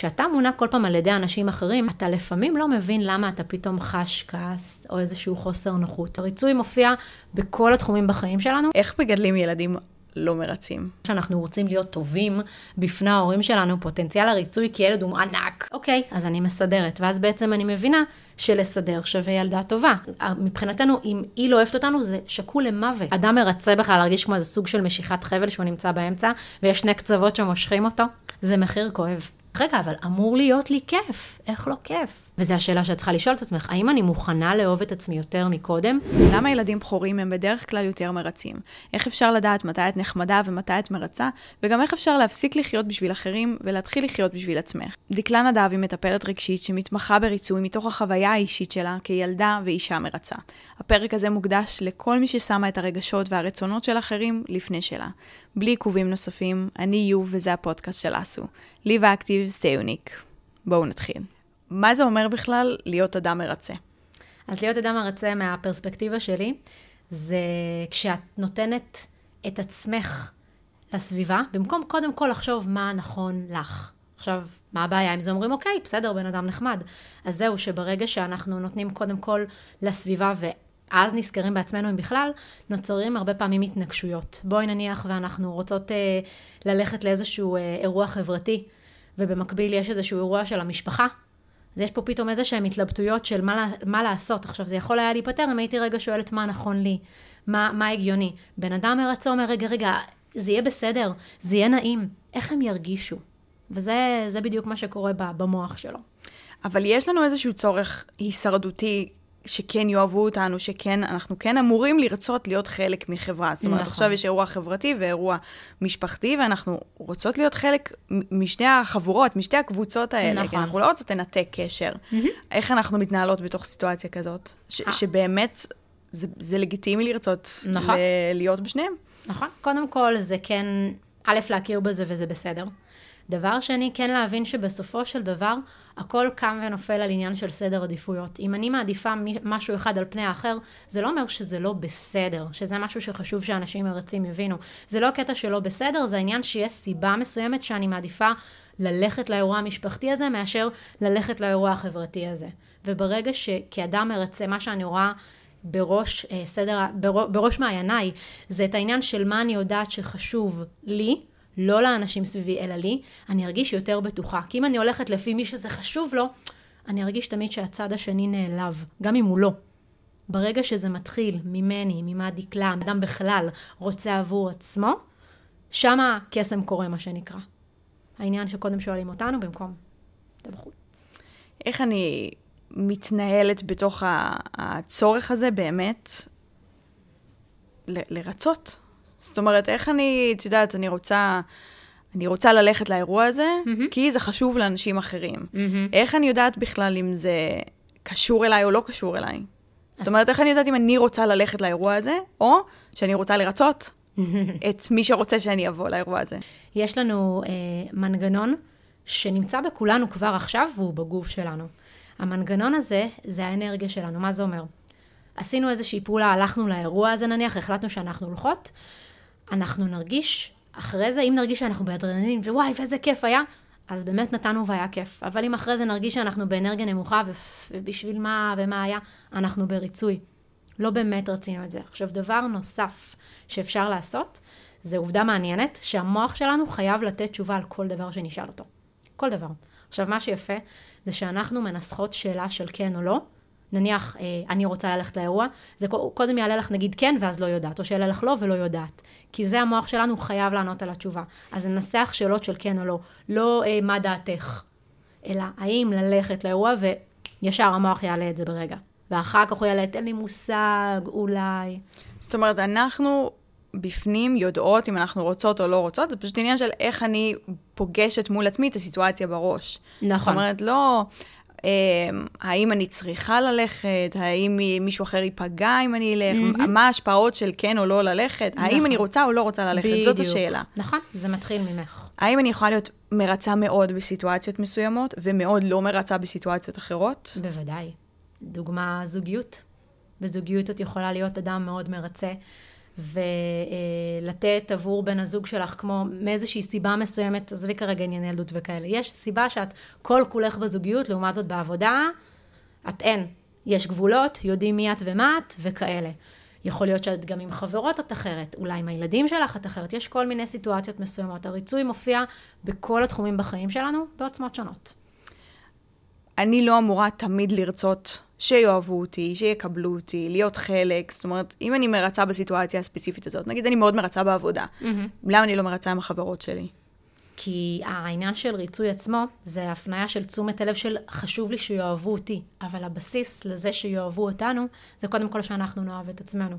כשאתה מונע כל פעם על ידי אנשים אחרים, אתה לפעמים לא מבין למה אתה פתאום חש כעס או איזשהו חוסר נוחות. הריצוי מופיע בכל התחומים בחיים שלנו. איך מגדלים ילדים לא מרצים? כשאנחנו רוצים להיות טובים בפני ההורים שלנו, פוטנציאל הריצוי כילד הוא ענק. אוקיי, אז אני מסדרת, ואז בעצם אני מבינה שלסדר שווה ילדה טובה. מבחינתנו, אם היא לא אוהבת אותנו, זה שקול למוות. אדם מרצה בכלל להרגיש כמו איזה סוג של משיכת חבל שהוא נמצא באמצע, ויש שני קצוות שמושכים אותו, זה מחיר כואב. רגע, אבל אמור להיות לי כיף, איך לא כיף? וזו השאלה שאת צריכה לשאול את עצמך, האם אני מוכנה לאהוב את עצמי יותר מקודם? למה ילדים בכורים הם בדרך כלל יותר מרצים? איך אפשר לדעת מתי את נחמדה ומתי את מרצה? וגם איך אפשר להפסיק לחיות בשביל אחרים ולהתחיל לחיות בשביל עצמך? דקלה נדב היא מטפלת רגשית שמתמחה בריצוי מתוך החוויה האישית שלה כילדה ואישה מרצה. הפרק הזה מוקדש לכל מי ששמה את הרגשות והרצונות של אחרים לפני שלה. בלי עיכובים נוספים, אני יו וזה הפודקאסט של אסו. Live Active, Stay Unique. בואו נתחיל. מה זה אומר בכלל להיות אדם מרצה? אז להיות אדם מרצה מהפרספקטיבה שלי, זה כשאת נותנת את עצמך לסביבה, במקום קודם כל לחשוב מה נכון לך. עכשיו, מה הבעיה אם זה אומרים, אוקיי, בסדר, בן אדם נחמד. אז זהו, שברגע שאנחנו נותנים קודם כל לסביבה, ואז נזכרים בעצמנו אם בכלל, נוצרים הרבה פעמים התנגשויות. בואי נניח ואנחנו רוצות אה, ללכת לאיזשהו אה, אירוע חברתי, ובמקביל יש איזשהו אירוע של המשפחה, אז יש פה פתאום איזה שהן התלבטויות של מה, מה לעשות. עכשיו, זה יכול היה להיפתר אם הייתי רגע שואלת מה נכון לי, מה, מה הגיוני. בן אדם מרצה אומר, רגע, רגע, זה יהיה בסדר, זה יהיה נעים, איך הם ירגישו? וזה בדיוק מה שקורה במוח שלו. אבל יש לנו איזשהו צורך הישרדותי שכן יאהבו אותנו, שכן, אנחנו כן אמורים לרצות להיות חלק מחברה. זאת אומרת, נכון. עכשיו יש אירוע חברתי ואירוע משפחתי, ואנחנו רוצות להיות חלק משני החבורות, משתי הקבוצות האלה, נכון. כי אנחנו לא רוצות לנתק קשר. Mm-hmm. איך אנחנו מתנהלות בתוך סיטואציה כזאת, ש- אה. שבאמת זה, זה לגיטימי לרצות נכון. ל- להיות בשניהם? נכון. קודם כל, זה כן, א', להכיר בזה וזה בסדר. דבר שני, כן להבין שבסופו של דבר, הכל קם ונופל על עניין של סדר עדיפויות. אם אני מעדיפה משהו אחד על פני האחר, זה לא אומר שזה לא בסדר, שזה משהו שחשוב שאנשים מרצים יבינו. זה לא קטע שלא בסדר, זה העניין שיש סיבה מסוימת שאני מעדיפה ללכת לאירוע המשפחתי הזה, מאשר ללכת לאירוע החברתי הזה. וברגע שכאדם מרצה, מה שאני רואה... בראש אה, סדר, בראש, מעייניי, זה את העניין של מה אני יודעת שחשוב לי, לא לאנשים סביבי, אלא לי, אני ארגיש יותר בטוחה. כי אם אני הולכת לפי מי שזה חשוב לו, אני ארגיש תמיד שהצד השני נעלב, גם אם הוא לא. ברגע שזה מתחיל ממני, ממה דקלה, אדם בכלל רוצה עבור עצמו, שמה קסם קורה, מה שנקרא. העניין שקודם שואלים אותנו במקום, אתה בחוץ. איך אני מתנהלת בתוך הצורך הזה באמת ל- לרצות? זאת אומרת, איך אני, את יודעת, אני רוצה... אני רוצה ללכת לאירוע הזה, mm-hmm. כי זה חשוב לאנשים אחרים. Mm-hmm. איך אני יודעת בכלל אם זה קשור אליי או לא קשור אליי? אז... זאת אומרת, איך אני יודעת אם אני רוצה ללכת לאירוע הזה, או שאני רוצה לרצות את מי שרוצה שאני אבוא לאירוע הזה? יש לנו אה, מנגנון שנמצא בכולנו כבר עכשיו, והוא בגוף שלנו. המנגנון הזה, זה האנרגיה שלנו. מה זה אומר? עשינו איזושהי פעולה, הלכנו לאירוע הזה נניח, החלטנו שאנחנו הולכות, אנחנו נרגיש, אחרי זה, אם נרגיש שאנחנו באדרנלין, ווואי, ואיזה כיף היה, אז באמת נתנו והיה כיף. אבל אם אחרי זה נרגיש שאנחנו באנרגיה נמוכה, ובשביל מה ומה היה, אנחנו בריצוי. לא באמת רצינו את זה. עכשיו, דבר נוסף שאפשר לעשות, זה עובדה מעניינת, שהמוח שלנו חייב לתת תשובה על כל דבר שנשאל אותו. כל דבר. עכשיו, מה שיפה, זה שאנחנו מנסחות שאלה של כן או לא, נניח, אה, אני רוצה ללכת לאירוע, זה קודם יעלה לך נגיד כן, ואז לא יודעת, או שיעלה לך לא ולא יודעת. כי זה המוח שלנו חייב לענות על התשובה. אז ננסח שאלות של כן או לא, לא אה, מה דעתך, אלא האם ללכת לאירוע, וישר המוח יעלה את זה ברגע. ואחר כך הוא יעלה, תן לי מושג, אולי. זאת אומרת, אנחנו בפנים יודעות אם אנחנו רוצות או לא רוצות, זה פשוט עניין של איך אני פוגשת מול עצמי את הסיטואציה בראש. נכון. זאת אומרת, לא... אמ, האם אני צריכה ללכת? האם מישהו אחר ייפגע אם אני אלך? Mm-hmm. מה ההשפעות של כן או לא ללכת? נכון. האם אני רוצה או לא רוצה ללכת? בדיוק. זאת השאלה. נכון, זה מתחיל ממך. האם אני יכולה להיות מרצה מאוד בסיטואציות מסוימות, ומאוד לא מרצה בסיטואציות אחרות? בוודאי. דוגמה, זוגיות. בזוגיות את יכולה להיות אדם מאוד מרצה, ולתת עבור בן הזוג שלך, כמו מאיזושהי סיבה מסוימת, עזבי כרגע ענייני ילדות וכאלה. יש סיבה שאת כל כולך בזוגיות, לעומת זאת בעבודה, את אין. יש גבולות, יודעים מי את ומה את וכאלה. יכול להיות שאת גם עם חברות את אחרת, אולי עם הילדים שלך את אחרת, יש כל מיני סיטואציות מסוימות. הריצוי מופיע בכל התחומים בחיים שלנו, בעוצמות שונות. אני לא אמורה תמיד לרצות שיאהבו אותי, שיקבלו אותי, להיות חלק. זאת אומרת, אם אני מרצה בסיטואציה הספציפית הזאת, נגיד אני מאוד מרצה בעבודה, mm-hmm. למה אני לא מרצה עם החברות שלי? כי העניין של ריצוי עצמו, זה הפניה של תשומת הלב של חשוב לי שיאהבו אותי, אבל הבסיס לזה שיאהבו אותנו, זה קודם כל שאנחנו נאהב את עצמנו.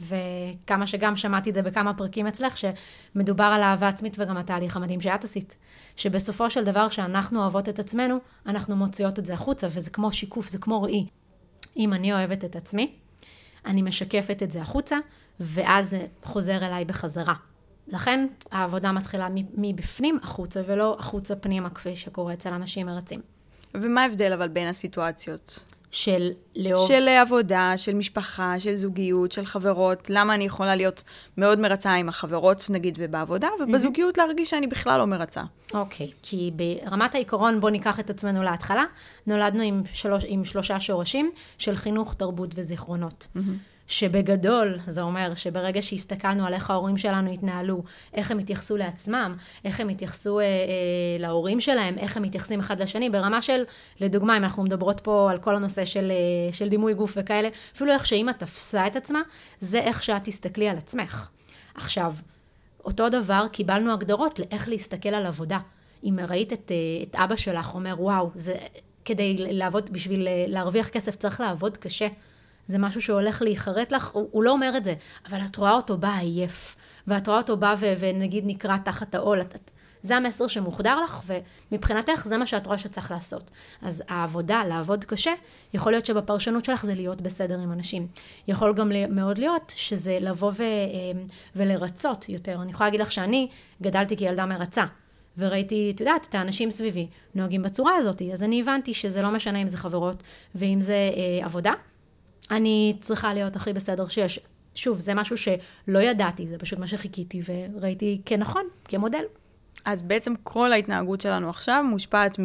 וכמה שגם שמעתי את זה בכמה פרקים אצלך, שמדובר על אהבה עצמית וגם התהליך המדהים שאת עשית. שבסופו של דבר, שאנחנו אוהבות את עצמנו, אנחנו מוציאות את זה החוצה, וזה כמו שיקוף, זה כמו ראי. אם אני אוהבת את עצמי, אני משקפת את זה החוצה, ואז זה חוזר אליי בחזרה. לכן העבודה מתחילה מבפנים החוצה, ולא החוצה פנימה, כפי שקורה אצל אנשים מרצים. ומה ההבדל אבל בין הסיטואציות? של לאהוב... של עבודה, של משפחה, של זוגיות, של חברות. למה אני יכולה להיות מאוד מרצה עם החברות, נגיד, ובעבודה, ובזוגיות להרגיש שאני בכלל לא מרצה. אוקיי, okay, כי ברמת העיקרון, בואו ניקח את עצמנו להתחלה. נולדנו עם, שלוש, עם שלושה שורשים של חינוך, תרבות וזיכרונות. Mm-hmm. שבגדול זה אומר שברגע שהסתכלנו על איך ההורים שלנו התנהלו, איך הם התייחסו לעצמם, איך הם התייחסו אה, אה, להורים שלהם, איך הם מתייחסים אחד לשני, ברמה של, לדוגמה, אם אנחנו מדברות פה על כל הנושא של, אה, של דימוי גוף וכאלה, אפילו איך שאימא תפסה את עצמה, זה איך שאת תסתכלי על עצמך. עכשיו, אותו דבר, קיבלנו הגדרות לאיך להסתכל על עבודה. אם ראית את, אה, את אבא שלך אומר, וואו, זה, כדי לעבוד, בשביל אה, להרוויח כסף צריך לעבוד קשה. זה משהו שהולך להיחרט לך, הוא, הוא לא אומר את זה, אבל את רואה אותו בא עייף, ואת רואה אותו בא ו, ונגיד נקרע תחת העול, את, את, זה המסר שמוחדר לך, ומבחינתך זה מה שאת רואה שצריך לעשות. אז העבודה, לעבוד קשה, יכול להיות שבפרשנות שלך זה להיות בסדר עם אנשים. יכול גם מאוד להיות שזה לבוא ו, אמ, ולרצות יותר. אני יכולה להגיד לך שאני גדלתי כילדה מרצה. וראיתי, את יודעת, את האנשים סביבי נוהגים בצורה הזאת, אז אני הבנתי שזה לא משנה אם זה חברות ואם זה אה, עבודה, אני צריכה להיות הכי בסדר שיש. שוב, זה משהו שלא ידעתי, זה פשוט מה שחיכיתי וראיתי כנכון, כמודל. אז בעצם כל ההתנהגות שלנו עכשיו מושפעת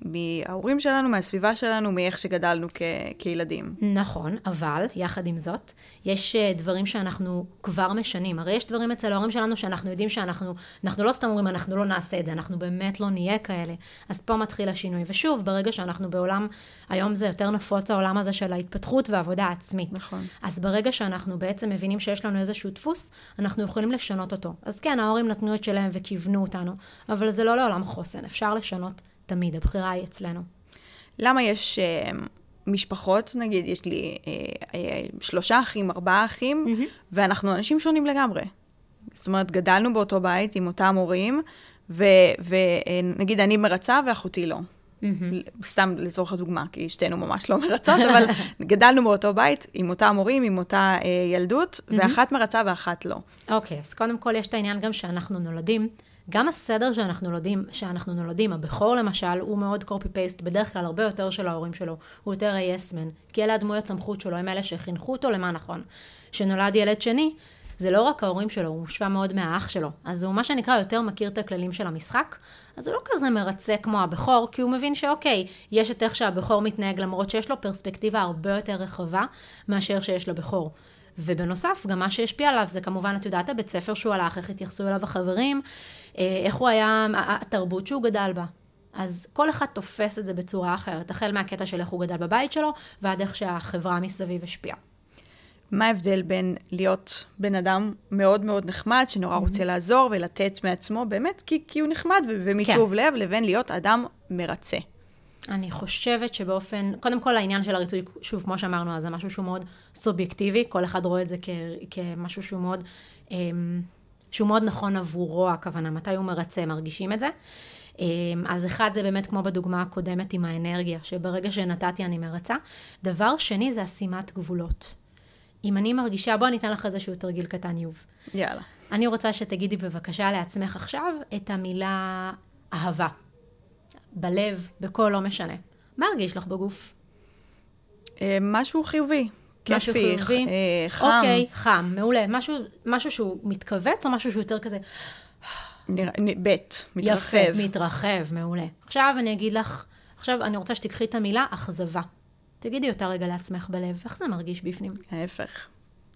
מההורים שלנו, מהסביבה שלנו, מאיך שגדלנו כ- כילדים. נכון, אבל יחד עם זאת, יש אה, דברים שאנחנו כבר משנים. הרי יש דברים אצל ההורים שלנו שאנחנו יודעים שאנחנו, אנחנו לא סתם אומרים, אנחנו לא נעשה את זה, אנחנו באמת לא נהיה כאלה. אז פה מתחיל השינוי. ושוב, ברגע שאנחנו בעולם, היום זה יותר נפוץ העולם הזה של ההתפתחות והעבודה העצמית. נכון. אז ברגע שאנחנו בעצם מבינים שיש לנו איזשהו דפוס, אנחנו יכולים לשנות אותו. אז כן, ההורים נתנו את שלהם וכיוונו אותנו. אבל זה לא לעולם חוסן, אפשר לשנות תמיד, הבחירה היא אצלנו. למה יש uh, משפחות, נגיד, יש לי uh, uh, שלושה אחים, ארבעה אחים, mm-hmm. ואנחנו אנשים שונים לגמרי. זאת אומרת, גדלנו באותו בית עם אותם הורים, ונגיד אני מרצה ואחותי לא. Mm-hmm. סתם לצורך הדוגמה, כי שתינו ממש לא מרצות, אבל גדלנו באותו בית עם אותם הורים, עם אותה אה, ילדות, mm-hmm. ואחת מרצה ואחת לא. אוקיי, okay, אז קודם כל יש את העניין גם שאנחנו נולדים גם הסדר שאנחנו נולדים, שאנחנו נולדים, הבכור למשל, הוא מאוד קופי-פייסט, בדרך כלל הרבה יותר של ההורים שלו, הוא יותר היסמן, כי אלה הדמויות סמכות שלו, הם אלה שחינכו אותו למה נכון. כשנולד ילד שני, זה לא רק ההורים שלו, הוא מושפע מאוד מהאח שלו. אז הוא מה שנקרא יותר מכיר את הכללים של המשחק, אז הוא לא כזה מרצה כמו הבכור, כי הוא מבין שאוקיי, יש את איך שהבכור מתנהג, למרות שיש לו פרספקטיבה הרבה יותר רחבה מאשר שיש לבכור. ובנוסף, גם מה שהשפיע עליו זה כמובן, את יודעת, הבית ספר שהוא הלך, איך התייחסו אליו החברים, איך הוא היה, התרבות שהוא גדל בה. אז כל אחד תופס את זה בצורה אחרת, החל מהקטע של איך הוא גדל בבית שלו, ועד איך שהחברה מסביב השפיעה. מה ההבדל בין להיות בן אדם מאוד מאוד נחמד, שנורא mm-hmm. רוצה לעזור ולתת מעצמו, באמת, כי, כי הוא נחמד ומטוב כן. לב, לבין להיות אדם מרצה? אני חושבת שבאופן, קודם כל העניין של הריצוי, שוב, כמו שאמרנו, אז זה משהו שהוא מאוד סובייקטיבי, כל אחד רואה את זה כ, כמשהו שהוא מאוד, אמ, שהוא מאוד נכון עבורו, הכוונה, מתי הוא מרצה, מרגישים את זה. אמ, אז אחד זה באמת כמו בדוגמה הקודמת עם האנרגיה, שברגע שנתתי אני מרצה. דבר שני זה אשימת גבולות. אם אני מרגישה, בוא אני אתן לך איזשהו תרגיל קטן, יוב. יאללה. אני רוצה שתגידי בבקשה לעצמך עכשיו את המילה אהבה. בלב, בקול, לא משנה. מה הרגיש לך בגוף? אה, משהו חיובי. כיפי. אה, חם. אוקיי, חם, מעולה. משהו, משהו שהוא מתכווץ או משהו שהוא יותר כזה... נראה- נ- בית, מתרחב. יפה, מתרחב, מעולה. עכשיו אני אגיד לך, עכשיו אני רוצה שתיקחי את המילה אכזבה. תגידי אותה רגע לעצמך בלב, איך זה מרגיש בפנים? ההפך.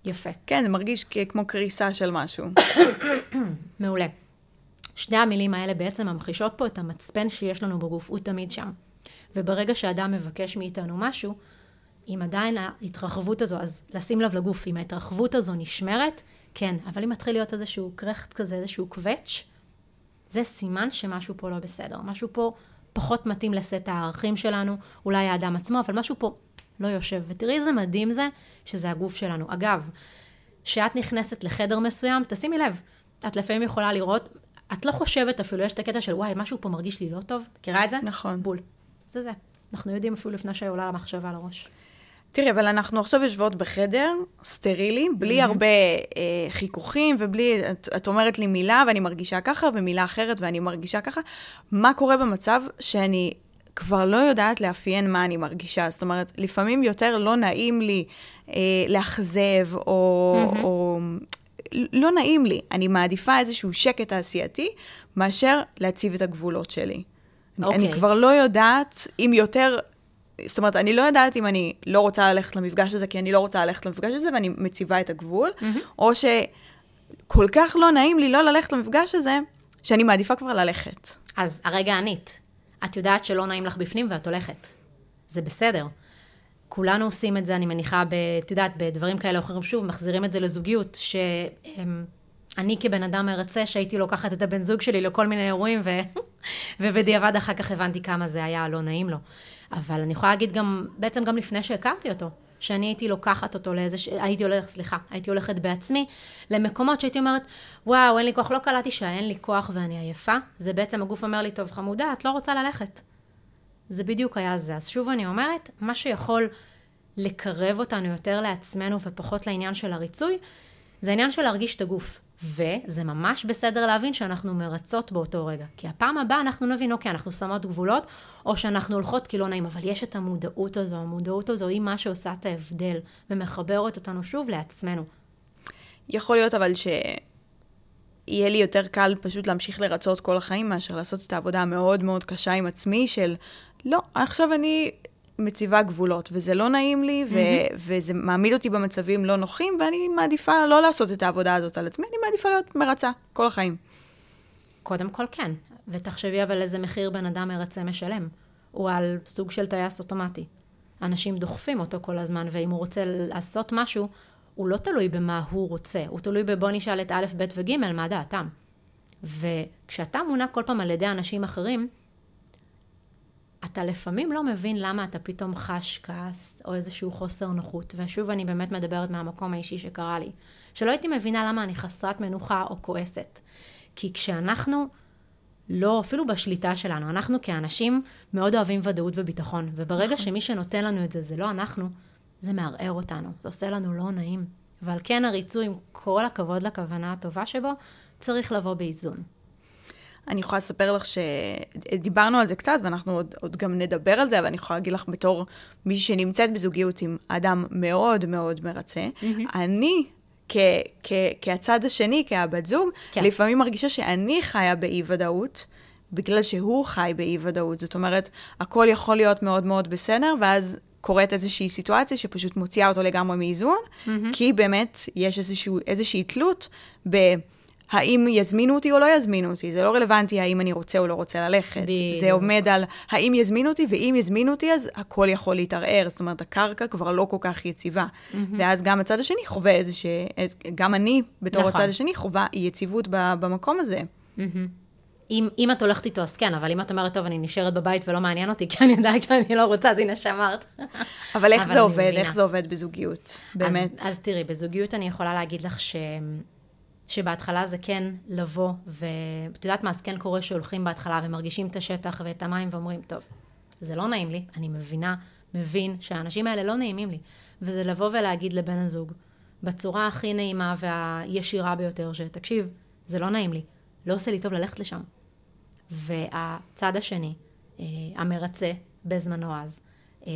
יפה, כן, זה מרגיש כמו קריסה של משהו. מעולה. שני המילים האלה בעצם ממחישות פה את המצפן שיש לנו בגוף, הוא תמיד שם. וברגע שאדם מבקש מאיתנו משהו, אם עדיין ההתרחבות הזו, אז לשים לב לגוף, אם ההתרחבות הזו נשמרת, כן, אבל אם מתחיל להיות איזשהו קרחט כזה, איזשהו קווץ', זה סימן שמשהו פה לא בסדר. משהו פה פחות מתאים לסט הערכים שלנו, אולי האדם עצמו, אבל משהו פה לא יושב. ותראי איזה מדהים זה שזה הגוף שלנו. אגב, כשאת נכנסת לחדר מסוים, תשימי לב, את לפעמים יכולה לראות, את לא חושבת אפילו, יש את הקטע של וואי, משהו פה מרגיש לי לא טוב, מכירה את זה? נכון. בול. זה זה. אנחנו יודעים אפילו לפני שעולה למחשבה לראש. תראי, אבל אנחנו עכשיו יושבות בחדר סטרילי, בלי הרבה אה, חיכוכים ובלי, את, את אומרת לי מילה ואני מרגישה ככה, ומילה אחרת ואני מרגישה ככה. מה קורה במצב שאני כבר לא יודעת לאפיין מה אני מרגישה? זאת אומרת, לפעמים יותר לא נעים לי אה, לאכזב, או, מהמם. או לא נעים לי. אני מעדיפה איזשהו שקט תעשייתי, מאשר להציב את הגבולות שלי. אוקיי. אני כבר לא יודעת אם יותר זאת אומרת, אני לא יודעת אם אני לא רוצה ללכת למפגש הזה, כי אני לא רוצה ללכת למפגש הזה, ואני מציבה את הגבול, או שכל כך לא נעים לי לא ללכת למפגש הזה, שאני מעדיפה כבר ללכת. אז הרגע ענית. את יודעת שלא נעים לך בפנים ואת הולכת. זה בסדר. כולנו עושים את זה, אני מניחה, ב, את יודעת, בדברים כאלה או אחרים, שוב, מחזירים את זה לזוגיות, שאני כבן אדם מרצה שהייתי לוקחת את הבן זוג שלי לכל מיני אירועים, ו... ובדיעבד אחר כך הבנתי כמה זה היה לא נעים לו. אבל אני יכולה להגיד גם, בעצם גם לפני שהכרתי אותו, שאני הייתי לוקחת אותו לאיזה, ש- הייתי הולכת, סליחה, הייתי הולכת בעצמי למקומות שהייתי אומרת, וואו, אין לי כוח, לא קלטתי שאין לי כוח ואני עייפה, זה בעצם הגוף אומר לי, טוב, חמודה, את לא רוצה ללכת. זה בדיוק היה זה. אז שוב אני אומרת, מה שיכול לקרב אותנו יותר לעצמנו ופחות לעניין של הריצוי, זה העניין של להרגיש את הגוף. וזה ממש בסדר להבין שאנחנו מרצות באותו רגע. כי הפעם הבאה אנחנו נבין, אוקיי, אנחנו שמות גבולות, או שאנחנו הולכות כי לא נעים, אבל יש את המודעות הזו, המודעות הזו היא מה שעושה את ההבדל, ומחברת אותנו שוב לעצמנו. יכול להיות אבל שיהיה לי יותר קל פשוט להמשיך לרצות כל החיים, מאשר לעשות את העבודה המאוד מאוד קשה עם עצמי של, לא, עכשיו אני מציבה גבולות, וזה לא נעים לי, ו- וזה מעמיד אותי במצבים לא נוחים, ואני מעדיפה לא לעשות את העבודה הזאת על עצמי, אני מעדיפה להיות מרצה כל החיים. קודם כל כן, ותחשבי אבל איזה מחיר בן אדם מרצה משלם. הוא על סוג של טייס אוטומטי. אנשים דוחפים אותו כל הזמן, ואם הוא רוצה לעשות משהו, הוא לא תלוי במה הוא רוצה, הוא תלוי בבוא נשאל את א', ב' וג', מה דעתם. וכשאתה מונע כל פעם על ידי אנשים אחרים, אתה לפעמים לא מבין למה אתה פתאום חש כעס או איזשהו חוסר נוחות. ושוב, אני באמת מדברת מהמקום האישי שקרה לי. שלא הייתי מבינה למה אני חסרת מנוחה או כועסת. כי כשאנחנו לא, אפילו בשליטה שלנו, אנחנו כאנשים מאוד אוהבים ודאות וביטחון. וברגע שמי שנותן לנו את זה, זה לא אנחנו, זה מערער אותנו. זה עושה לנו לא נעים. ועל כן הריצוי, עם כל הכבוד לכוונה הטובה שבו, צריך לבוא באיזון. אני יכולה לספר לך שדיברנו על זה קצת, ואנחנו עוד, עוד גם נדבר על זה, אבל אני יכולה להגיד לך בתור מישהי שנמצאת בזוגיות עם אדם מאוד מאוד מרצה, אני, כ, כ, כהצד השני, כהבת זוג, כן. לפעמים מרגישה שאני חיה באי-ודאות, בגלל שהוא חי באי-ודאות. זאת אומרת, הכל יכול להיות מאוד מאוד בסדר, ואז קורית איזושהי סיטואציה שפשוט מוציאה אותו לגמרי מאיזון, כי באמת יש איזשהו, איזושהי תלות ב... האם יזמינו אותי או לא יזמינו אותי, זה לא רלוונטי האם אני רוצה או לא רוצה ללכת. בדיוק. זה עומד על האם יזמינו אותי, ואם יזמינו אותי, אז הכל יכול להתערער. זאת אומרת, הקרקע כבר לא כל כך יציבה. ואז גם הצד השני חווה איזושה, גם אני, בתור נכון. הצד השני, חווה אי יציבות במקום הזה. אם, אם את הולכת איתו, אז כן, אבל אם את אומרת, טוב, אני נשארת בבית ולא מעניין אותי, כי אני יודעת שאני לא רוצה, אז הנה שמרת. אבל איך אבל זה עובד? מבינה. איך זה עובד בזוגיות? באמת. אז, אז תראי, בזוגיות אני יכולה להגיד לך ש... שבהתחלה זה כן לבוא, ואת יודעת מה, אז כן קורה שהולכים בהתחלה ומרגישים את השטח ואת המים ואומרים, טוב, זה לא נעים לי, אני מבינה, מבין שהאנשים האלה לא נעימים לי. וזה לבוא ולהגיד לבן הזוג, בצורה הכי נעימה והישירה ביותר, שתקשיב, זה לא נעים לי, לא עושה לי טוב ללכת לשם. והצד השני, אה, המרצה בזמנו אז, אה,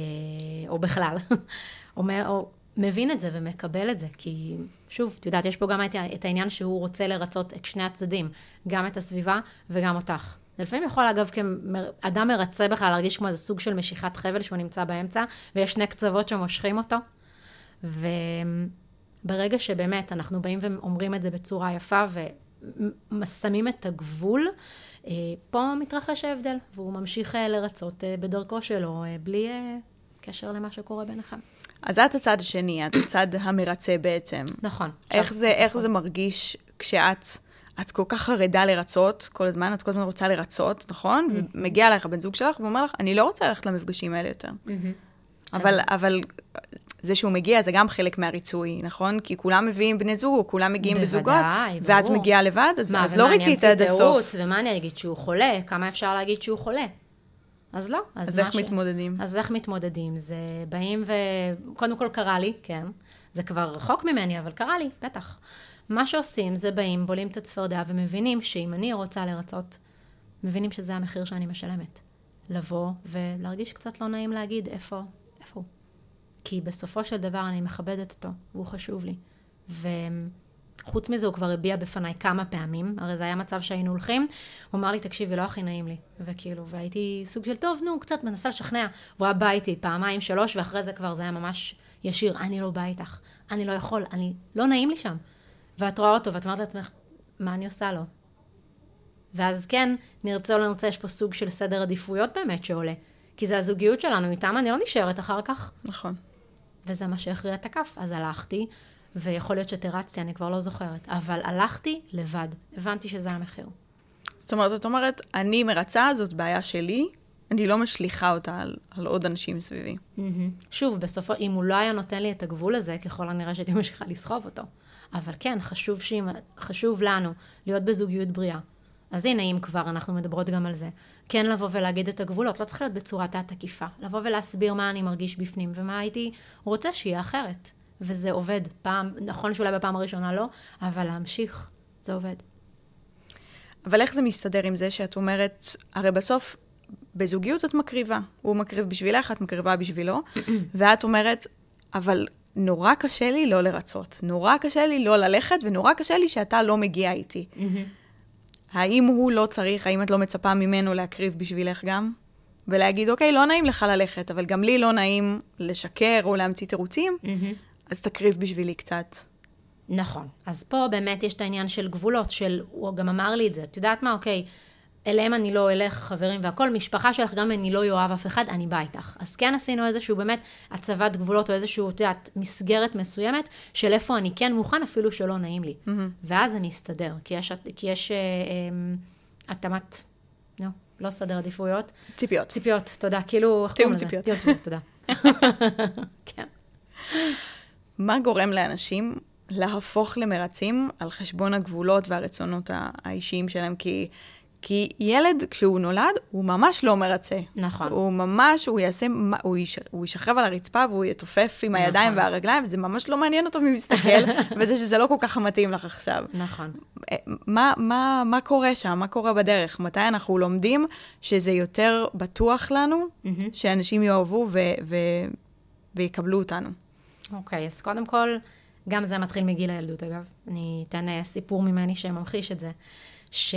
או בכלל, אומר, או מבין את זה ומקבל את זה, כי שוב, את יודעת, יש פה גם את, את העניין שהוא רוצה לרצות את שני הצדדים, גם את הסביבה וגם אותך. זה לפעמים יכול, אגב, כאדם מרצה בכלל להרגיש כמו איזה סוג של משיכת חבל שהוא נמצא באמצע, ויש שני קצוות שמושכים אותו. וברגע שבאמת אנחנו באים ואומרים את זה בצורה יפה ושמים את הגבול, אה, פה מתרחש ההבדל, והוא ממשיך אה, לרצות אה, בדרכו שלו, בלי קשר למה שקורה ביניכם. אז את הצד השני, את הצד המרצה בעצם. נכון. איך זה, נכון. איך זה מרגיש כשאת... את כל כך חרדה לרצות כל הזמן, את כל הזמן רוצה לרצות, נכון? Mm-hmm. ומגיע אלייך הבן זוג שלך ואומר לך, אני לא רוצה ללכת למפגשים האלה יותר. Mm-hmm. אבל, אז... אבל זה שהוא מגיע זה גם חלק מהריצוי, נכון? כי כולם מביאים בני זוג, כולם מגיעים בזוגות, ברור. ואת מגיעה לבד, אז, מה, אז לא ריצית עד הסוף. ומה אני אגיד שהוא חולה? כמה אפשר להגיד שהוא חולה? אז לא. אז, אז איך ש... מתמודדים? אז איך מתמודדים? זה באים ו... קודם כל קרה לי, כן. זה כבר רחוק ממני, אבל קרה לי, בטח. מה שעושים זה באים, בולים את הצפרדע ומבינים שאם אני רוצה לרצות, מבינים שזה המחיר שאני משלמת. לבוא ולהרגיש קצת לא נעים להגיד איפה, איפה הוא. כי בסופו של דבר אני מכבדת אותו, והוא חשוב לי. וחוץ מזה הוא כבר הביע בפניי כמה פעמים, הרי זה היה מצב שהיינו הולכים, הוא אמר לי, תקשיבי, לא הכי נעים לי. וכאילו, והייתי סוג של, טוב, נו, קצת מנסה לשכנע. והוא היה בא איתי פעמיים, שלוש, ואחרי זה כבר זה היה ממש ישיר, אני לא בא איתך, אני לא יכול, אני, לא נעים לי שם. ואת רואה אותו, ואת אומרת לעצמך, מה אני עושה לו? ואז כן, נרצה או לא נרצה, יש פה סוג של סדר עדיפויות באמת שעולה. כי זה הזוגיות שלנו, איתם אני לא נשארת אחר כך. נכון. וזה מה שהכריע את הכף. אז הלכתי, ויכול להיות שתרצתי, אני כבר לא זוכרת, אבל הלכתי לבד, הבנתי שזה המחיר. זאת אומרת, את אומרת, אני מרצה, זאת בעיה שלי, אני לא משליכה אותה על, על עוד אנשים סביבי. Mm-hmm. שוב, בסופו, אם הוא לא היה נותן לי את הגבול הזה, ככל הנראה שהייתי ממשיכה לסחוב אותו. אבל כן, חשוב, שימה, חשוב לנו להיות בזוגיות בריאה. אז הנה, אם כבר אנחנו מדברות גם על זה. כן לבוא ולהגיד את הגבולות, לא צריך להיות בצורה תת-תקיפה. לבוא ולהסביר מה אני מרגיש בפנים ומה הייתי רוצה שיהיה אחרת. וזה עובד. פעם, נכון שאולי בפעם הראשונה לא, אבל להמשיך, זה עובד. אבל איך זה מסתדר עם זה שאת אומרת, הרי בסוף בזוגיות את מקריבה. הוא מקריב בשבילך, את מקריבה בשבילו, ואת אומרת, אבל נורא קשה לי לא לרצות, נורא קשה לי לא ללכת, ונורא קשה לי שאתה לא מגיע איתי. האם הוא לא צריך, האם את לא מצפה ממנו להקריב בשבילך גם? ולהגיד, אוקיי, לא נעים לך ללכת, אבל גם לי לא נעים לשקר או להמציא תירוצים, אז תקריב בשבילי קצת. נכון. אז פה באמת יש את העניין של גבולות, של, הוא גם אמר לי את זה, את יודעת מה, אוקיי, אליהם אני לא אלך, חברים והכל, משפחה שלך, גם אם אני לא אוהב אף אחד, אני באה איתך. אז כן עשינו איזשהו באמת הצבת גבולות, או איזשהו, את יודעת, מסגרת מסוימת, של איפה אני כן מוכן, אפילו שלא נעים לי. Mm-hmm. ואז זה מסתדר, כי יש, כי יש אה, אה, התאמת, נו, לא סדר עדיפויות. ציפיות. ציפיות, תודה. כאילו, איך קוראים לזה? ציפיות. תיאום ציפיות, תודה. כן. מה גורם לאנשים להפוך למרצים על חשבון הגבולות והרצונות האישיים שלהם? כי... כי ילד, כשהוא נולד, הוא ממש לא מרצה. נכון. הוא ממש, הוא יעשה, הוא, יש, הוא ישכב על הרצפה והוא יתופף עם הידיים נכון. והרגליים, וזה ממש לא מעניין אותו מי מסתכל, וזה שזה לא כל כך מתאים לך עכשיו. נכון. אה, מה, מה, מה קורה שם? מה קורה בדרך? מתי אנחנו לומדים שזה יותר בטוח לנו, mm-hmm. שאנשים יאהבו ו, ו, ויקבלו אותנו? אוקיי, okay, אז קודם כל, גם זה מתחיל מגיל הילדות, אגב. אני אתן אה, סיפור ממני שממחיש את זה. ש...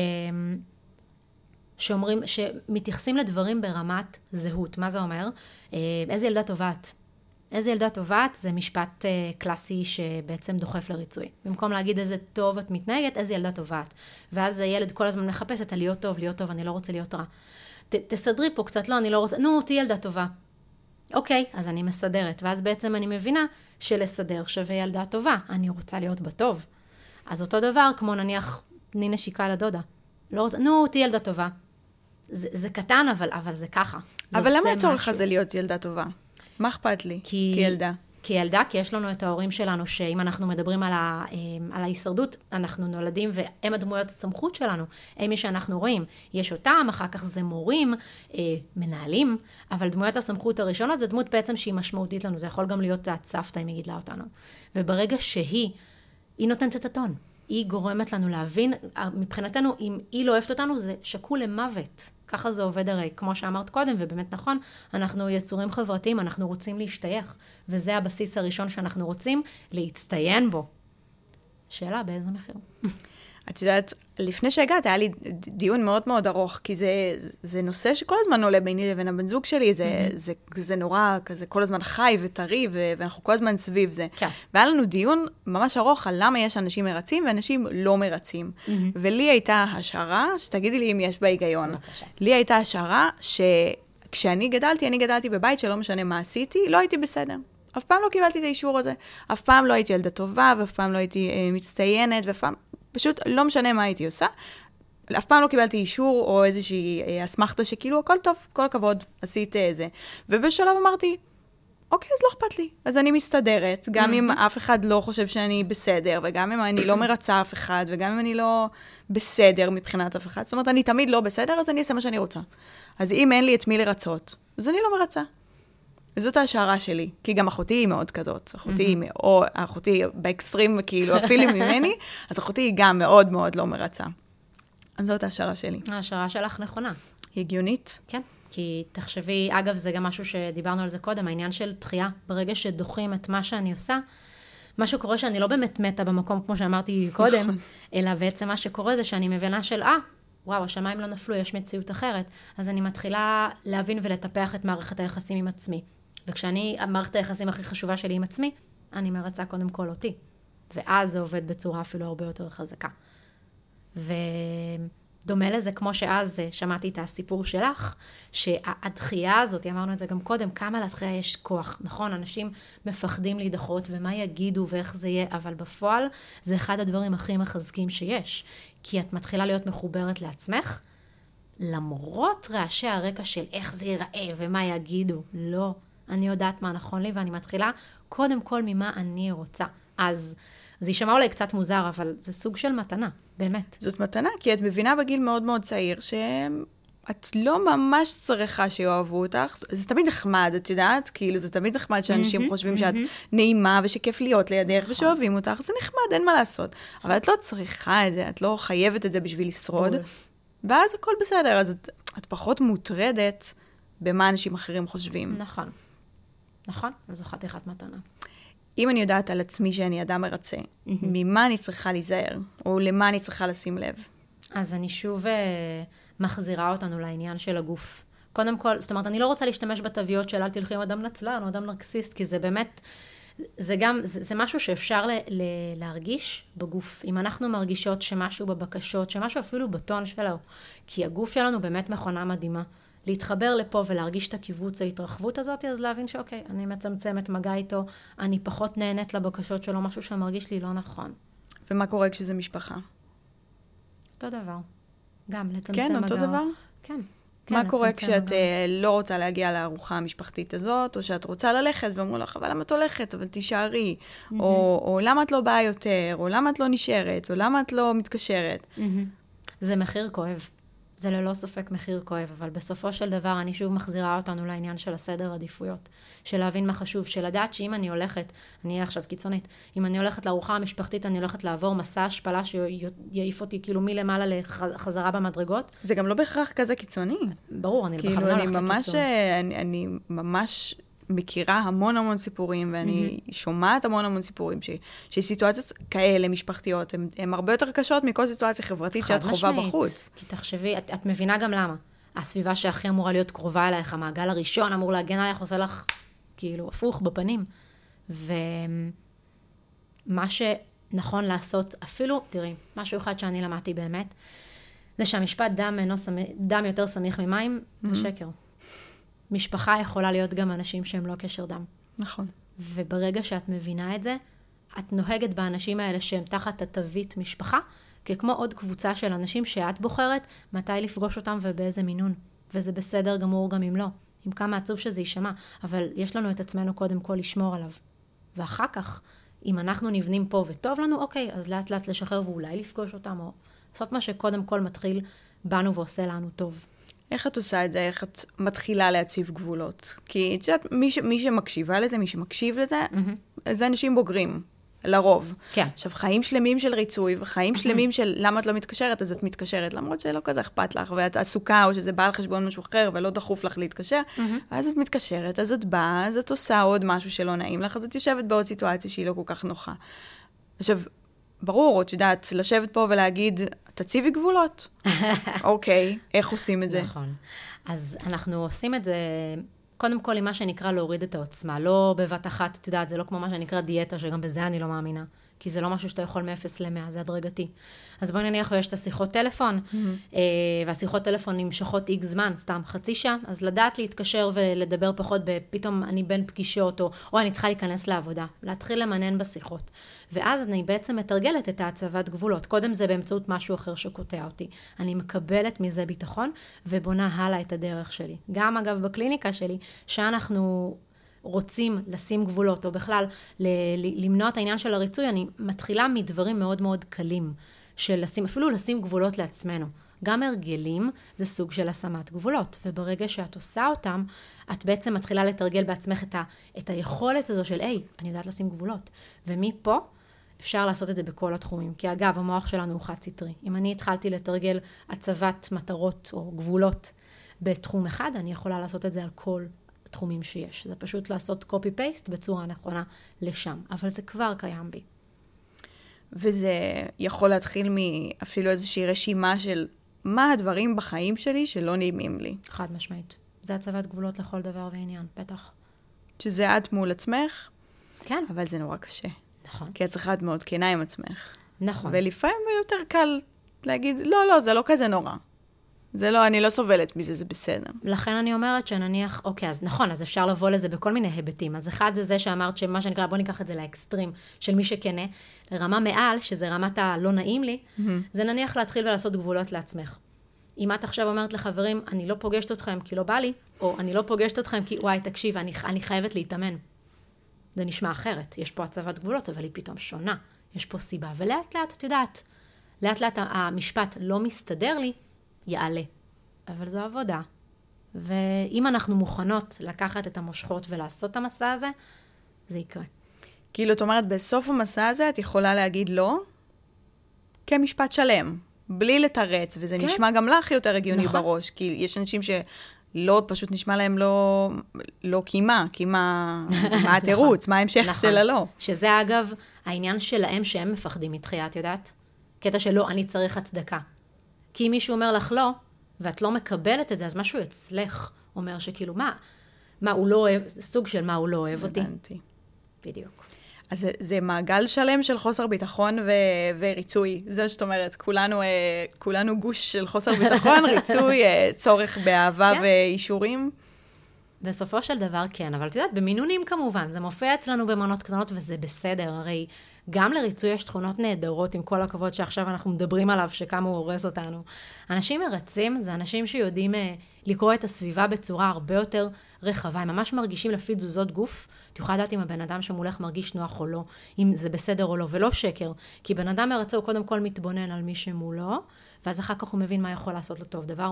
שאומרים, שמתייחסים לדברים ברמת זהות. מה זה אומר? אה, איזה ילדה טובה את? איזה ילדה טובה את? זה משפט אה, קלאסי שבעצם דוחף לריצוי. במקום להגיד איזה טוב את מתנהגת, איזה ילדה טובה את. ואז הילד כל הזמן מחפש את הלהיות טוב, להיות טוב, אני לא רוצה להיות רע. ת, תסדרי פה קצת, לא, אני לא רוצה, נו, תהיי ילדה טובה. אוקיי, אז אני מסדרת. ואז בעצם אני מבינה שלסדר שווה ילדה טובה. אני רוצה להיות בטוב. אז אותו דבר, כמו נניח, תני נשיקה לדודה. לא רוצה, נו, תהיי ילדה טובה. זה, זה קטן, אבל, אבל זה ככה. זה אבל למה הצורך הזה להיות ילדה טובה? מה אכפת לי כי, כילדה? כילדה, כי יש לנו את ההורים שלנו, שאם אנחנו מדברים על, ה, אמ, על ההישרדות, אנחנו נולדים והם הדמויות הסמכות שלנו, הם מי שאנחנו רואים. יש אותם, אחר כך זה מורים, אה, מנהלים, אבל דמויות הסמכות הראשונות זה דמות בעצם שהיא משמעותית לנו, זה יכול גם להיות הסבתא אם היא גידלה אותנו. וברגע שהיא, היא נותנת את הטון. היא גורמת לנו להבין, מבחינתנו, אם היא לא אוהבת אותנו, זה שקול למוות. ככה זה עובד הרי, כמו שאמרת קודם, ובאמת נכון, אנחנו יצורים חברתיים, אנחנו רוצים להשתייך, וזה הבסיס הראשון שאנחנו רוצים להצטיין בו. שאלה, באיזה מחיר? את יודעת, לפני שהגעת היה לי דיון מאוד מאוד ארוך, כי זה, זה נושא שכל הזמן עולה ביני לבין הבן זוג שלי, זה, mm-hmm. זה, זה, נורא כזה כל הזמן חי וטרי, ואנחנו כל הזמן סביב זה. כן. והיה לנו דיון ממש ארוך על למה יש אנשים מרצים ואנשים לא מרצים. Mm-hmm. ולי הייתה השערה, שתגידי לי אם יש בה היגיון. בבקשה. לי הייתה השערה שכשאני גדלתי, אני גדלתי בבית שלא משנה מה עשיתי, לא הייתי בסדר. אף פעם לא קיבלתי את האישור הזה. אף פעם לא הייתי ילדה טובה, ואף פעם לא הייתי אה, מצטיינת, ואף פעם... פשוט לא משנה מה הייתי עושה. אף פעם לא קיבלתי אישור או איזושהי אה, אסמכתה שכאילו, הכל טוב, כל הכבוד, עשית אה, זה. ובשלב אמרתי, אוקיי, אז לא אכפת לי. אז אני מסתדרת, גם אם אף אחד לא חושב שאני בסדר, וגם אם אני לא מרצה אף אחד, וגם אם אני לא בסדר מבחינת אף אחד. זאת אומרת, אני תמיד לא בסדר, אז אני אעשה מה שאני רוצה. אז אם אין לי את מי לרצות, אז אני לא מרצה. וזאת ההשערה שלי, כי גם אחותי היא מאוד כזאת. אחותי היא, או אחותי באקסטרים, כאילו, אפילו ממני, אז אחותי היא גם מאוד מאוד לא מרצה. אז זאת ההשערה שלי. ההשערה שלך נכונה. היא הגיונית? כן. כי תחשבי, אגב, זה גם משהו שדיברנו על זה קודם, העניין של דחייה. ברגע שדוחים את מה שאני עושה, מה שקורה שאני לא באמת מתה במקום, כמו שאמרתי קודם, נכון. אלא בעצם מה שקורה זה שאני מבינה של, אה, וואו, השמיים לא נפלו, יש מציאות אחרת. אז אני מתחילה להבין ולטפח את מערכת היחסים עם עצמי. וכשאני, מערכת היחסים הכי חשובה שלי עם עצמי, אני מרצה קודם כל אותי. ואז זה עובד בצורה אפילו הרבה יותר חזקה. ודומה לזה, כמו שאז אה, שמעתי את הסיפור שלך, שהדחייה הזאת, אמרנו את זה גם קודם, כמה לדחייה יש כוח, נכון? אנשים מפחדים להידחות, ומה יגידו ואיך זה יהיה, אבל בפועל זה אחד הדברים הכי מחזקים שיש. כי את מתחילה להיות מחוברת לעצמך, למרות רעשי הרקע של איך זה ייראה ומה יגידו. לא. אני יודעת מה נכון לי, ואני מתחילה קודם כל ממה אני רוצה. אז זה יישמע אולי קצת מוזר, אבל זה סוג של מתנה, באמת. זאת מתנה, כי את מבינה בגיל מאוד מאוד צעיר שאת לא ממש צריכה שיאהבו אותך. זה תמיד נחמד, את יודעת? כאילו, זה תמיד נחמד שאנשים mm-hmm, חושבים mm-hmm. שאת נעימה ושכיף להיות לידך נכון. ושאוהבים אותך, זה נחמד, אין מה לעשות. אבל את לא צריכה את זה, את לא חייבת את זה בשביל לשרוד. ואז הכל בסדר, אז את, את פחות מוטרדת במה אנשים אחרים חושבים. נכון. נכון, אז זו חתיכת מתנה. אם אני יודעת על עצמי שאני אדם מרצה, mm-hmm. ממה אני צריכה להיזהר, או למה אני צריכה לשים לב? אז אני שוב uh, מחזירה אותנו לעניין של הגוף. קודם כל, זאת אומרת, אני לא רוצה להשתמש בתוויות של אל תלכי עם אדם נצלן או אדם נרקסיסט, כי זה באמת, זה גם, זה, זה משהו שאפשר ל, ל, להרגיש בגוף. אם אנחנו מרגישות שמשהו בבקשות, שמשהו אפילו בטון שלו, כי הגוף שלנו באמת מכונה מדהימה. להתחבר לפה ולהרגיש את הקיבוץ, ההתרחבות הזאת, אז להבין שאוקיי, אני מצמצמת מגע איתו, אני פחות נהנית לבקשות שלו, משהו שמרגיש לי לא נכון. ומה קורה כשזה משפחה? אותו דבר. גם לצמצם כן, מגע. כן, אותו דבר? כן. כן, מה קורה כשאת מגע. אה, לא רוצה להגיע לארוחה המשפחתית הזאת, או שאת רוצה ללכת ואומרו לך, אבל למה את הולכת? אבל תישארי. Mm-hmm. או, או למה את לא באה יותר? או למה את לא נשארת? או למה את לא מתקשרת? Mm-hmm. זה מחיר כואב. זה ללא ספק מחיר כואב, אבל בסופו של דבר אני שוב מחזירה אותנו לעניין של הסדר עדיפויות. של להבין מה חשוב, של לדעת שאם אני הולכת, אני אהיה עכשיו קיצונית, אם אני הולכת לארוחה המשפחתית, אני הולכת לעבור מסע השפלה שיעיף אותי כאילו מלמעלה לחזרה במדרגות. זה גם לא בהכרח כזה קיצוני. ברור, אני כאילו, בכוונה הולכת לקיצון. אני, אני ממש מכירה המון המון סיפורים, ואני mm-hmm. שומעת המון המון סיפורים, ש, שסיטואציות כאלה, משפחתיות, הן הרבה יותר קשות מכל סיטואציה חברתית שאת חווה בחוץ. כי תחשבי, את, את מבינה גם למה. הסביבה שהכי אמורה להיות קרובה אלייך, המעגל הראשון אמור להגן עלייך, עושה לך כאילו הפוך בפנים. ומה שנכון לעשות, אפילו, תראי, משהו אחד שאני למדתי באמת, זה שהמשפט דם, אינו סמיך, דם יותר סמיך ממים, mm-hmm. זה שקר. משפחה יכולה להיות גם אנשים שהם לא קשר דם. נכון. וברגע שאת מבינה את זה, את נוהגת באנשים האלה שהם תחת התווית משפחה, ככמו עוד קבוצה של אנשים שאת בוחרת מתי לפגוש אותם ובאיזה מינון. וזה בסדר גמור גם אם לא. עם כמה עצוב שזה יישמע, אבל יש לנו את עצמנו קודם כל לשמור עליו. ואחר כך, אם אנחנו נבנים פה וטוב לנו, אוקיי, אז לאט לאט לשחרר ואולי לפגוש אותם, או לעשות מה שקודם כל מתחיל בנו ועושה לנו טוב. איך את עושה את זה? איך את מתחילה להציב גבולות? כי את יודעת, מי, ש, מי שמקשיבה לזה, מי שמקשיב לזה, mm-hmm. זה אנשים בוגרים. לרוב. כן. עכשיו, חיים שלמים של ריצוי, וחיים שלמים של למה את לא מתקשרת, אז את מתקשרת, למרות שלא כזה אכפת לך, ואת עסוקה, או שזה בא על חשבון משהו אחר, ולא דחוף לך להתקשר, ואז את מתקשרת, אז את באה, אז את עושה עוד משהו שלא נעים לך, אז את יושבת בעוד סיטואציה שהיא לא כל כך נוחה. עכשיו, ברור, את יודעת, לשבת פה ולהגיד, תציבי גבולות. אוקיי, איך עושים את זה? נכון. אז אנחנו עושים את זה, קודם כל עם מה שנקרא להוריד את העוצמה. לא בבת אחת, את יודעת, זה לא כמו מה שנקרא דיאטה, שגם בזה אני לא מאמינה. כי זה לא משהו שאתה יכול מ-0 ל-100, זה הדרגתי. אז בואי נניח ויש את השיחות טלפון, mm-hmm. אה, והשיחות טלפון נמשכות איקס זמן, סתם חצי שעה, אז לדעת להתקשר ולדבר פחות, פתאום אני בין פגישות, או, או אני צריכה להיכנס לעבודה, להתחיל למנן בשיחות. ואז אני בעצם מתרגלת את ההצבת גבולות. קודם זה באמצעות משהו אחר שקוטע אותי. אני מקבלת מזה ביטחון, ובונה הלאה את הדרך שלי. גם אגב בקליניקה שלי, שאנחנו רוצים לשים גבולות, או בכלל למנוע את העניין של הריצוי, אני מתחילה מדברים מאוד מאוד קלים, של לשים, אפילו לשים גבולות לעצמנו. גם הרגלים זה סוג של השמת גבולות, וברגע שאת עושה אותם, את בעצם מתחילה לתרגל בעצמך את, ה, את היכולת הזו של, היי, אני יודעת לשים גבולות. ומפה אפשר לעשות את זה בכל התחומים. כי אגב, המוח שלנו הוא חד סטרי. אם אני התחלתי לתרגל הצבת מטרות או גבולות בתחום אחד, אני יכולה לעשות את זה על כל תחומים שיש. זה פשוט לעשות copy-paste בצורה נכונה לשם, אבל זה כבר קיים בי. וזה יכול להתחיל מאפילו איזושהי רשימה של מה הדברים בחיים שלי שלא נעימים לי. חד משמעית. זה הצבת גבולות לכל דבר ועניין, בטח. שזה את מול עצמך? כן. אבל זה נורא קשה. נכון. כי את צריכה להיות מאוד כנה עם עצמך. נכון. ולפעמים יותר קל להגיד, לא, לא, זה לא כזה נורא. זה לא, אני לא סובלת מזה, זה בסדר. לכן אני אומרת שנניח, אוקיי, אז נכון, אז אפשר לבוא לזה בכל מיני היבטים. אז אחד זה זה שאמרת שמה שנקרא, בוא ניקח את זה לאקסטרים של מי שכנה, לרמה מעל, שזה רמת הלא נעים לי, mm-hmm. זה נניח להתחיל ולעשות גבולות לעצמך. אם את עכשיו אומרת לחברים, אני לא פוגשת אתכם כי לא בא לי, או אני לא פוגשת אתכם כי, וואי, תקשיב, אני, אני חייבת להתאמן. זה נשמע אחרת, יש פה הצבת גבולות, אבל היא פתאום שונה. יש פה סיבה, ולאט לאט, את יודעת, לאט לאט המשפט לא מסתדר לי, יעלה. אבל זו עבודה. ואם אנחנו מוכנות לקחת את המושכות ולעשות את המסע הזה, זה יקרה. כאילו, את אומרת, בסוף המסע הזה את יכולה להגיד לא כמשפט שלם, בלי לתרץ, וזה כן. נשמע גם לך יותר הגיוני נכון. בראש, כי יש אנשים שלא, פשוט נשמע להם לא, לא כי מה, כי מה, מה התירוץ, נכון. מה ההמשך נכון. של הלא. שזה אגב העניין שלהם שהם מפחדים מתחייה, את יודעת? קטע שלא, אני צריך הצדקה. כי אם מישהו אומר לך לא, ואת לא מקבלת את זה, אז משהו אצלך אומר שכאילו, מה, מה הוא לא אוהב, סוג של מה הוא לא אוהב אותי. הבנתי. בדיוק. אז זה, זה מעגל שלם של חוסר ביטחון ו, וריצוי. זה שאת אומרת, כולנו, אה, כולנו גוש של חוסר ביטחון, ריצוי, אה, צורך באהבה כן. ואישורים. בסופו של דבר כן, אבל את יודעת, במינונים כמובן, זה מופיע אצלנו במנות קטנות וזה בסדר, הרי גם לריצוי יש תכונות נהדרות, עם כל הכבוד שעכשיו אנחנו מדברים עליו, שכמה הוא הורס אותנו. אנשים מרצים זה אנשים שיודעים uh, לקרוא את הסביבה בצורה הרבה יותר רחבה, הם ממש מרגישים לפי תזוזות גוף. את יכולה לדעת אם הבן אדם שמולך מרגיש נוח או לא, אם זה בסדר או לא, ולא שקר. כי בן אדם מרצה הוא קודם כל מתבונן על מי שמולו, ואז אחר כך הוא מבין מה יכול לעשות לו טוב. דבר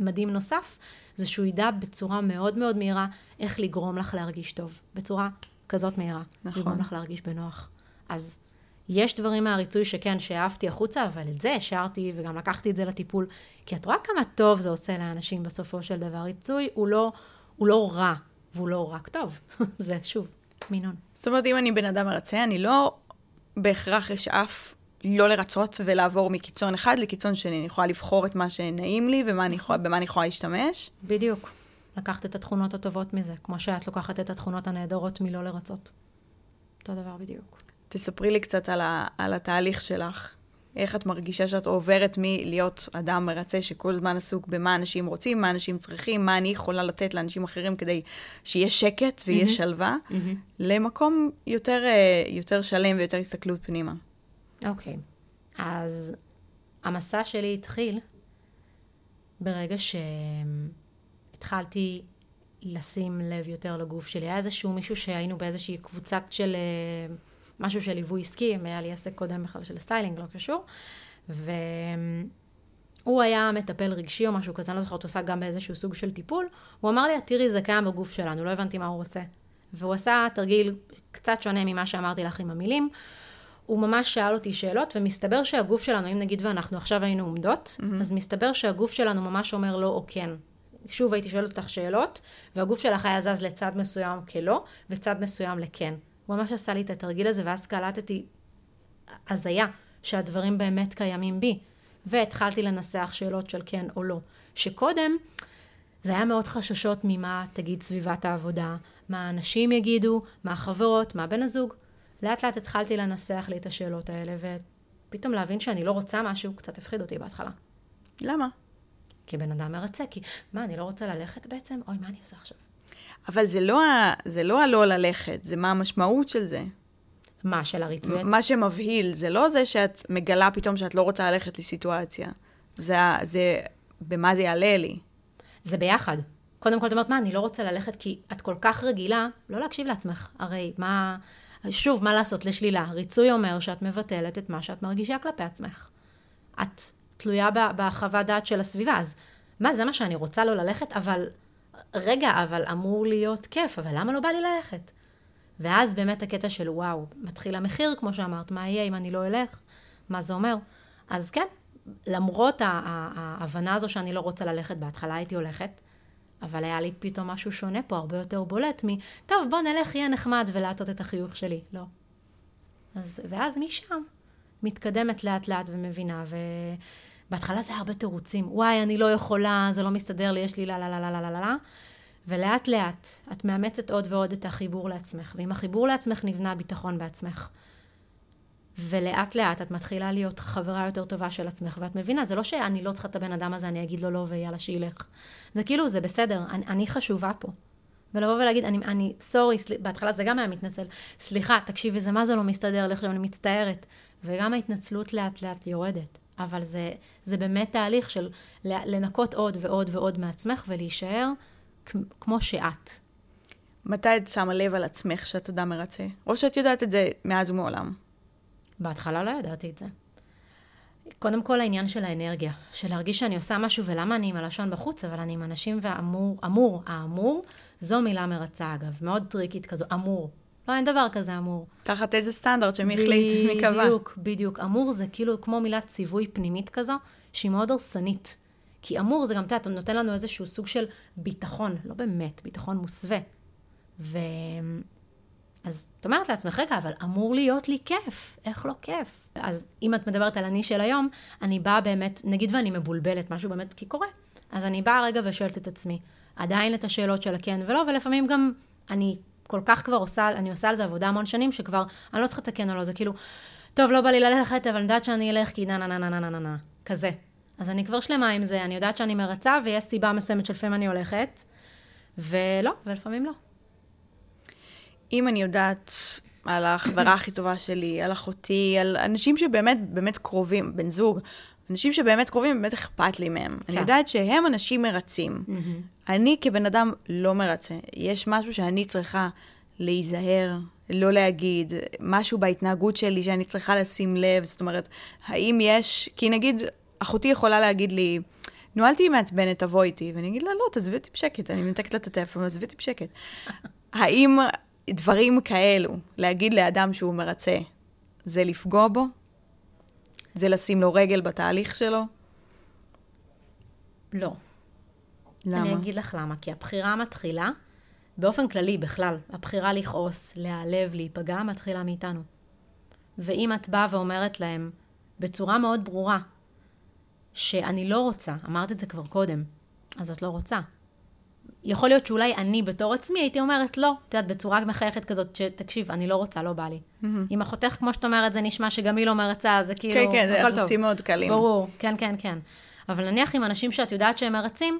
מדהים נוסף, זה שהוא ידע בצורה מאוד מאוד מהירה איך לגרום לך להרגיש טוב. בצורה כזאת מהירה. נכון. לגרום לך להרגיש בנוח. אז יש דברים מהריצוי שכן, שאהבתי החוצה, אבל את זה השארתי וגם לקחתי את זה לטיפול. כי את רואה כמה טוב זה עושה לאנשים בסופו של דבר. ריצוי הוא לא, הוא לא רע, והוא לא רק טוב. זה שוב, מינון. זאת אומרת, אם אני בן אדם מרצה, אני לא בהכרח אשאף לא לרצות ולעבור מקיצון אחד לקיצון שני. אני יכולה לבחור את מה שנעים לי ובמה אני יכולה, אני יכולה להשתמש. בדיוק. לקחת את התכונות הטובות מזה, כמו שאת לוקחת את התכונות הנהדרות מלא לרצות. אותו דבר בדיוק. תספרי לי קצת על, ה, על התהליך שלך. איך את מרגישה שאת עוברת מלהיות אדם מרצה שכל הזמן עסוק במה אנשים רוצים, מה אנשים צריכים, מה אני יכולה לתת לאנשים אחרים כדי שיהיה שקט ויהיה mm-hmm. שלווה, mm-hmm. למקום יותר, אה, יותר שלם ויותר הסתכלות פנימה. אוקיי, okay. אז המסע שלי התחיל ברגע שהתחלתי לשים לב יותר לגוף שלי. היה איזשהו מישהו שהיינו באיזושהי קבוצת של... אה, משהו של ליווי עסקי, היה לי עסק קודם בכלל של styling, לא קשור. והוא היה מטפל רגשי או משהו כזה, אני לא זוכרת, הוא עושה גם באיזשהו סוג של טיפול. הוא אמר לי, תראי, זה קיים בגוף שלנו, לא הבנתי מה הוא רוצה. והוא עשה תרגיל קצת שונה ממה שאמרתי לך עם המילים. הוא ממש שאל אותי שאלות, ומסתבר שהגוף שלנו, אם נגיד ואנחנו עכשיו היינו עומדות, mm-hmm. אז מסתבר שהגוף שלנו ממש אומר לא או כן. שוב הייתי שואלת אותך שאלות, והגוף שלך היה זז לצד מסוים כלא, וצד מסוים לכן. הוא ממש עשה לי את התרגיל הזה, ואז קלטתי הזיה שהדברים באמת קיימים בי. והתחלתי לנסח שאלות של כן או לא. שקודם, זה היה מאוד חששות ממה תגיד סביבת העבודה, מה האנשים יגידו, מה החברות, מה בן הזוג. לאט לאט התחלתי לנסח לי את השאלות האלה, ופתאום להבין שאני לא רוצה משהו, קצת הפחיד אותי בהתחלה. למה? כי בן אדם מרצה, כי מה, אני לא רוצה ללכת בעצם? אוי, מה אני עושה עכשיו? אבל זה לא, ה... זה לא הלא ללכת, זה מה המשמעות של זה. מה, של הריצוי? מה שמבהיל, זה לא זה שאת מגלה פתאום שאת לא רוצה ללכת לסיטואציה. זה, זה במה זה יעלה לי. זה ביחד. קודם כל, את אומרת, מה, אני לא רוצה ללכת כי את כל כך רגילה לא להקשיב לעצמך. הרי מה, שוב, מה לעשות לשלילה? ריצוי אומר שאת מבטלת את מה שאת מרגישה כלפי עצמך. את תלויה בחוות דעת של הסביבה, אז מה, זה מה שאני רוצה לא ללכת? אבל, רגע, אבל אמור להיות כיף, אבל למה לא בא לי ללכת? ואז באמת הקטע של וואו, מתחיל המחיר, כמו שאמרת, מה יהיה אם אני לא אלך? מה זה אומר? אז כן, למרות ההבנה הזו שאני לא רוצה ללכת, בהתחלה הייתי הולכת, אבל היה לי פתאום משהו שונה פה, הרבה יותר בולט מ, טוב, בוא נלך, יהיה נחמד, ולעטות את החיוך שלי. לא. אז, ואז משם, מתקדמת לאט לאט ומבינה, ובהתחלה זה הרבה תירוצים. וואי, אני לא יכולה, זה לא מסתדר לי, יש לי לה לה לה לה לה לה לה. ולאט לאט את מאמצת עוד ועוד את החיבור לעצמך, ועם החיבור לעצמך נבנה ביטחון בעצמך. ולאט לאט את מתחילה להיות חברה יותר טובה של עצמך, ואת מבינה, זה לא שאני לא צריכה את הבן אדם הזה, אני אגיד לו לא ויאללה שילך. זה כאילו, זה בסדר, אני, אני חשובה פה. ולבוא ולהגיד, אני, אני סורי, סל... בהתחלה זה גם היה מתנצל, סליחה, תקשיבי, זה מה זה לא מסתדר לי עכשיו, אני מצטערת. וגם ההתנצלות לאט לאט יורדת. אבל זה, זה באמת תהליך של לנקות עוד ועוד ועוד מעצמך ולהישאר כמו שאת. מתי את שמה לב על עצמך שאת אדם מרצה? או שאת יודעת את זה מאז ומעולם? בהתחלה לא ידעתי את זה. קודם כל העניין של האנרגיה, של להרגיש שאני עושה משהו ולמה אני עם הלשון בחוץ, אבל אני עם אנשים ואמור, אמור, האמור, זו מילה מרצה אגב, מאוד טריקית כזו, אמור. לא, אין דבר כזה אמור. תחת איזה סטנדרט שמי החליט, מי קבע. בדיוק, בדיוק. אמור זה כאילו כמו מילת ציווי פנימית כזו, שהיא מאוד הרסנית. כי אמור זה גם, את יודעת, נותן לנו איזשהו סוג של ביטחון, לא באמת, ביטחון מוסווה. ו... אז את אומרת לעצמך, רגע, אבל אמור להיות לי כיף, איך לא כיף? אז אם את מדברת על אני של היום, אני באה באמת, נגיד ואני מבולבלת, משהו באמת כי קורה, אז אני באה רגע ושואלת את עצמי, עדיין את השאלות של הכן ולא, ולפעמים גם אני כל כך כבר עושה, אני עושה על זה עבודה המון שנים, שכבר אני לא צריכה את הכן או לא, זה כאילו, טוב, לא בא לי ללכת, אבל אני יודעת שאני אלך כי נה נה נה נה נה נה נה, כזה. אז אני כבר שלמה עם זה, אני יודעת שאני מרצה, ויש סיבה מסוימת שלפעמים אני הולכת, ולא, ולפעמים לא. אם אני יודעת על החברה הכי טובה שלי, על אחותי, על אנשים שבאמת באמת קרובים, בן זוג, אנשים שבאמת קרובים, באמת אכפת לי מהם. כן. אני יודעת שהם אנשים מרצים. אני כבן אדם לא מרצה. יש משהו שאני צריכה להיזהר, לא להגיד, משהו בהתנהגות שלי שאני צריכה לשים לב. זאת אומרת, האם יש, כי נגיד, אחותי יכולה להגיד לי, נו, אל תהיי מעצבנת, תבוא איתי. ואני אגיד לה, לא, תעזבי אותי בשקט, אני מנתקת לה את הטלפון, עזבי אותי בשקט. האם דברים כאלו, להגיד לאדם שהוא מרצה, זה לפגוע בו? זה לשים לו רגל בתהליך שלו? לא. למה? אני אגיד לך למה. כי הבחירה מתחילה, באופן כללי, בכלל, הבחירה לכעוס, להיעלב, להיפגע, מתחילה מאיתנו. ואם את באה ואומרת להם בצורה מאוד ברורה, שאני לא רוצה, אמרת את זה כבר קודם, אז את לא רוצה. יכול להיות שאולי אני בתור עצמי הייתי אומרת לא, את יודעת, בצורה מחייכת כזאת, שתקשיב, אני לא רוצה, לא בא לי. Mm-hmm. עם אחותך, כמו שאת אומרת, זה נשמע שגם היא לא מרצה, זה כאילו, כן, כן, זה יחסים מאוד קלים. ברור, כן, כן, כן. אבל נניח עם אנשים שאת יודעת שהם מרצים,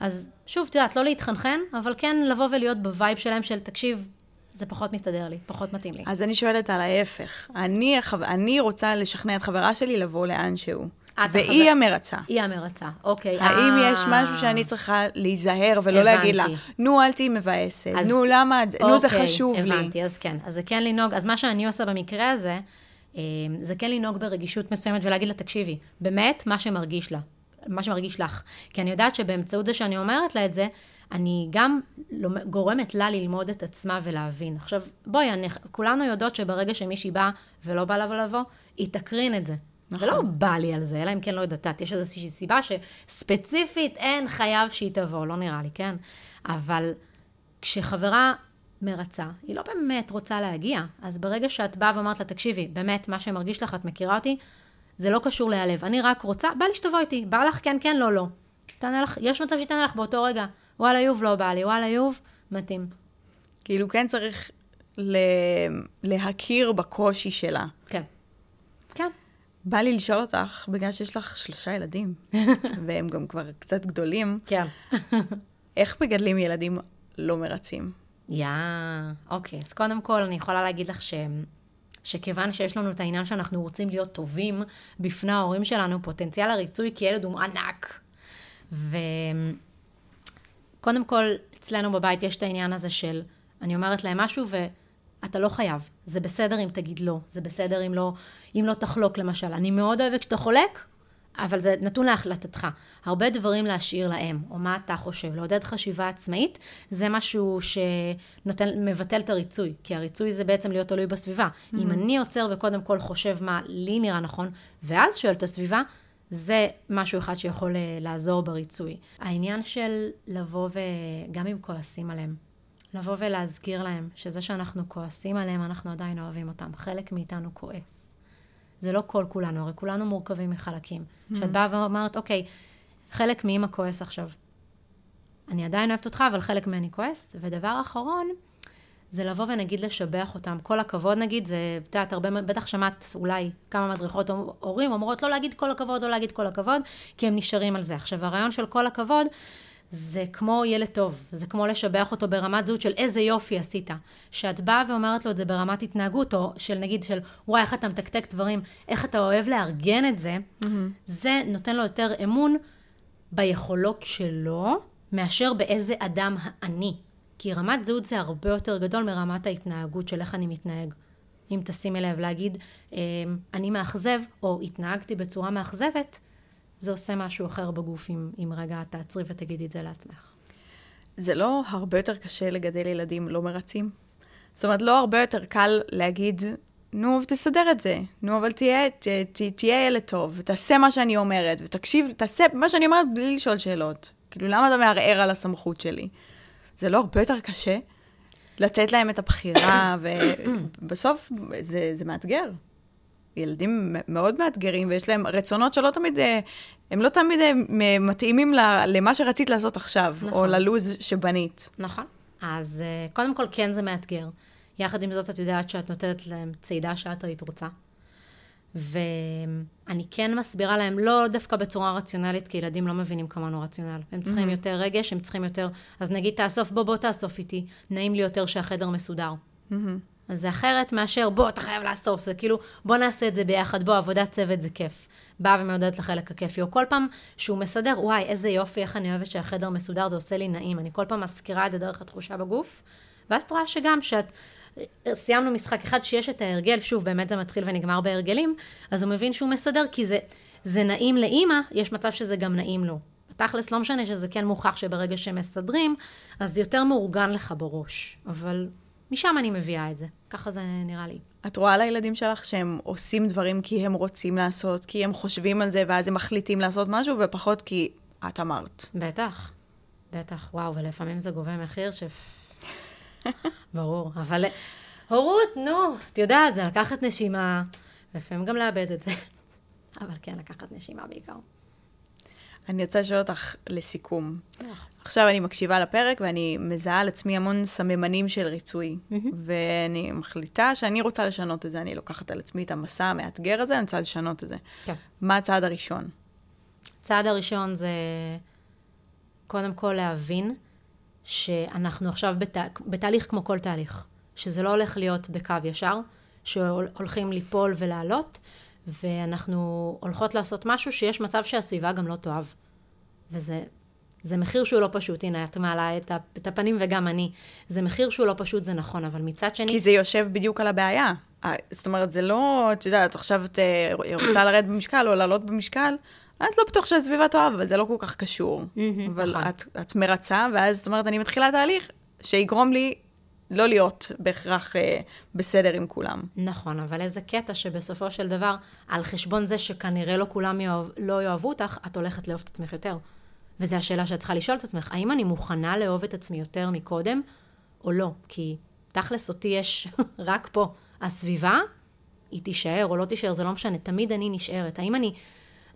אז שוב, את יודעת, לא להתחנחן, אבל כן לבוא ולהיות ב vibe שלהם של, תקשיב, זה פחות מסתדר לי, פחות מתאים לי. אז אני שואלת על ההפך. אני, אני רוצה לשכנע את חברה שלי לבוא לאן שהוא. והיא המרצה. היא המרצה, אוקיי. האם יש אה. משהו שאני צריכה להיזהר ולא להגיד לה, נו, אל תהיי מבאסת, נו, למה, נו, זה אוקיי, חשוב לי. הבנתי, אז כן. אז זה כן לנהוג, אז מה שאני עושה במקרה הזה, אה, זה כן לנהוג ברגישות מסוימת ולהגיד לה, תקשיבי, באמת, מה שמרגיש לה, מה שמרגיש לך. כי אני יודעת שבאמצעות זה שאני אומרת לה את זה, אני גם גורמת לה ללמוד את עצמה ולהבין. עכשיו, בואי, אני, כולנו יודעות שברגע שמישהי באה ולא בא לה לבוא, היא תקרין את זה. נכון. ולא בא לי על זה, אלא אם כן לא יודעת, יש איזושהי סיבה שספציפית אין חייב שהיא תבוא, לא נראה לי, כן? אבל כשחברה מרצה, היא לא באמת רוצה להגיע. אז ברגע שאת באה ואומרת לה, תקשיבי, באמת, מה שמרגיש לך, את מכירה אותי, זה לא קשור להיעלב. אני רק רוצה, בא לי שתבוא איתי, בא לך כן, כן, לא, לא. תענה לך, יש מצב שהיא תענה לך באותו רגע. וואלה, יוב לא בא לי, וואלה, יוב, מתאים. כאילו, כן צריך ל... להכיר בקושי שלה. כן. בא לי לשאול אותך, בגלל שיש לך שלושה ילדים, והם גם כבר קצת גדולים, כן. איך מגדלים ילדים לא מרצים? יא, אוקיי. אז קודם כל, אני יכולה להגיד לך ש... שכיוון שיש לנו את העניין שאנחנו רוצים להיות טובים בפני ההורים שלנו, פוטנציאל הריצוי כילד הוא ענק. וקודם כל, אצלנו בבית יש את העניין הזה של, אני אומרת להם משהו ואתה לא חייב. זה בסדר אם תגיד לא, זה בסדר אם לא, אם לא תחלוק למשל. אני מאוד אוהבת כשאתה חולק, אבל זה נתון להחלטתך. הרבה דברים להשאיר להם, או מה אתה חושב. לעודד חשיבה עצמאית, זה משהו שמבטל את הריצוי, כי הריצוי זה בעצם להיות תלוי בסביבה. Mm-hmm. אם אני עוצר וקודם כל חושב מה לי נראה נכון, ואז שואל את הסביבה, זה משהו אחד שיכול אה, לעזור בריצוי. העניין של לבוא וגם אם כועסים עליהם, לבוא ולהזכיר להם שזה שאנחנו כועסים עליהם, אנחנו עדיין אוהבים אותם. חלק מאיתנו כועס. זה לא כל כולנו, הרי כולנו מורכבים מחלקים. Mm-hmm. כשאת באה ואומרת, אוקיי, חלק מאמא כועס עכשיו. אני עדיין אוהבת אותך, אבל חלק ממני כועס. ודבר אחרון, זה לבוא ונגיד לשבח אותם. כל הכבוד נגיד, זה, את יודעת, הרבה, בטח שמעת אולי כמה מדריכות הורים אומרות לא להגיד כל הכבוד, לא להגיד כל הכבוד, כי הם נשארים על זה. עכשיו, הרעיון של כל הכבוד, זה כמו ילד טוב, זה כמו לשבח אותו ברמת זהות של איזה יופי עשית. שאת באה ואומרת לו את זה ברמת התנהגות, או של נגיד של וואי, איך אתה מתקתק דברים, איך אתה אוהב לארגן את זה, mm-hmm. זה נותן לו יותר אמון ביכולות שלו, מאשר באיזה אדם אני. כי רמת זהות זה הרבה יותר גדול מרמת ההתנהגות של איך אני מתנהג. אם תשימי לב להגיד, אמ, אני מאכזב, או התנהגתי בצורה מאכזבת, זה עושה משהו אחר בגוף אם, אם רגע תעצרי ותגידי את זה לעצמך. זה לא הרבה יותר קשה לגדל ילדים לא מרצים? זאת אומרת, לא הרבה יותר קל להגיד, נו, תסדר את זה. נו, אבל תהיה, ת, ת, תהיה ילד טוב, ותעשה מה שאני אומרת, ותקשיב, תעשה מה שאני אומרת בלי לשאול שאלות. כאילו, למה אתה מערער על הסמכות שלי? זה לא הרבה יותר קשה לתת להם את הבחירה, ובסוף זה, זה מאתגר. ילדים מאוד מאתגרים, ויש להם רצונות שלא תמיד, אה, הם לא תמיד אה, מתאימים למה שרצית לעשות עכשיו, נכון. או ללוז שבנית. נכון. אז אה, קודם כל, כן זה מאתגר. יחד עם זאת, את יודעת שאת נותנת להם צידה שאת היית רוצה. ואני כן מסבירה להם, לא דווקא בצורה רציונלית, כי ילדים לא מבינים כמונו רציונל. הם צריכים mm-hmm. יותר רגש, הם צריכים יותר... אז נגיד, תאסוף, בוא, בוא תאסוף איתי. נעים לי יותר שהחדר מסודר. Mm-hmm. אז זה אחרת מאשר, בוא, אתה חייב לאסוף. זה כאילו, בוא נעשה את זה ביחד, בוא, עבודת צוות זה כיף. באה ומעודדת לחלק הכיפי. או כל פעם שהוא מסדר, וואי, איזה יופי, איך אני אוהבת שהחדר מסודר, זה עושה לי נעים. אני כל פעם מזכירה את זה דרך התחושה בגוף. ואז את רואה שגם, שאת... סיימנו משחק אחד שיש את ההרגל, שוב, באמת זה מתחיל ונגמר בהרגלים, אז הוא מבין שהוא מסדר, כי זה, זה נעים לאימא, יש מצב שזה גם נעים לו. תכלס, לא משנה שזה כן מוכח שברגע שמסדרים, אז זה יותר מאורגן לך בראש. אבל משם אני מביאה את זה. ככה זה נראה לי. את רואה לילדים שלך שהם עושים דברים כי הם רוצים לעשות, כי הם חושבים על זה, ואז הם מחליטים לעשות משהו, ופחות כי את אמרת. בטח, בטח. וואו, ולפעמים זה גובה מחיר ש... ברור, אבל הורות, נו, את יודעת, זה לקחת נשימה, ולפעמים גם לאבד את זה. אבל כן, לקחת נשימה בעיקר. אני רוצה לשאול אותך לסיכום. עכשיו אני מקשיבה לפרק ואני מזהה על עצמי המון סממנים של ריצוי. ואני מחליטה שאני רוצה לשנות את זה. אני לוקחת על עצמי את המסע המאתגר הזה, אני רוצה לשנות את זה. כן. מה הצעד הראשון? הצעד הראשון זה קודם כל להבין שאנחנו עכשיו בת... בתהליך כמו כל תהליך. שזה לא הולך להיות בקו ישר, שהולכים ליפול ולעלות, ואנחנו הולכות לעשות משהו שיש מצב שהסביבה גם לא תאהב. וזה זה מחיר שהוא לא פשוט. הנה, את מעלה את, את הפנים וגם אני. זה מחיר שהוא לא פשוט, זה נכון, אבל מצד שני... כי זה יושב בדיוק על הבעיה. זאת אומרת, זה לא, את יודעת, עכשיו את אה, רוצה לרדת במשקל או לעלות במשקל, אז לא בטוח שהסביבה תאהב, אבל זה לא כל כך קשור. אבל נכון. את, את מרצה, ואז זאת אומרת, אני מתחילה תהליך שיגרום לי לא להיות בהכרח אה, בסדר עם כולם. נכון, אבל איזה קטע שבסופו של דבר, על חשבון זה שכנראה לא כולם יאהב, לא יאהבו אותך, את הולכת לאהוב את עצמך יותר. וזו השאלה שאת צריכה לשאול את עצמך, האם אני מוכנה לאהוב את עצמי יותר מקודם, או לא? כי תכלס אותי יש רק פה. הסביבה, היא תישאר או לא תישאר, זה לא משנה, תמיד אני נשארת. האם אני...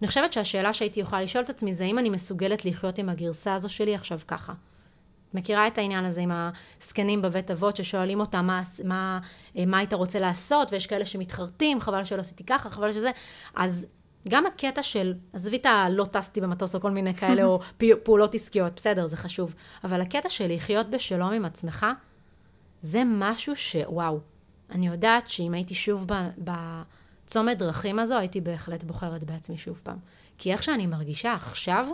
אני חושבת שהשאלה שהייתי יכולה לשאול את עצמי זה האם אני מסוגלת לחיות עם הגרסה הזו שלי עכשיו ככה. מכירה את העניין הזה עם הזקנים בבית אבות ששואלים אותם מה, מה, מה היית רוצה לעשות, ויש כאלה שמתחרטים, חבל שלא עשיתי ככה, חבל שזה. אז גם הקטע של, עזבי את הלא טסתי במטוס או כל מיני כאלה, או פעולות עסקיות, בסדר, זה חשוב. אבל הקטע של לחיות בשלום עם עצמך, זה משהו שוואו. אני יודעת שאם הייתי שוב ב- בצומת דרכים הזו, הייתי בהחלט בוחרת בעצמי שוב פעם. כי איך שאני מרגישה עכשיו,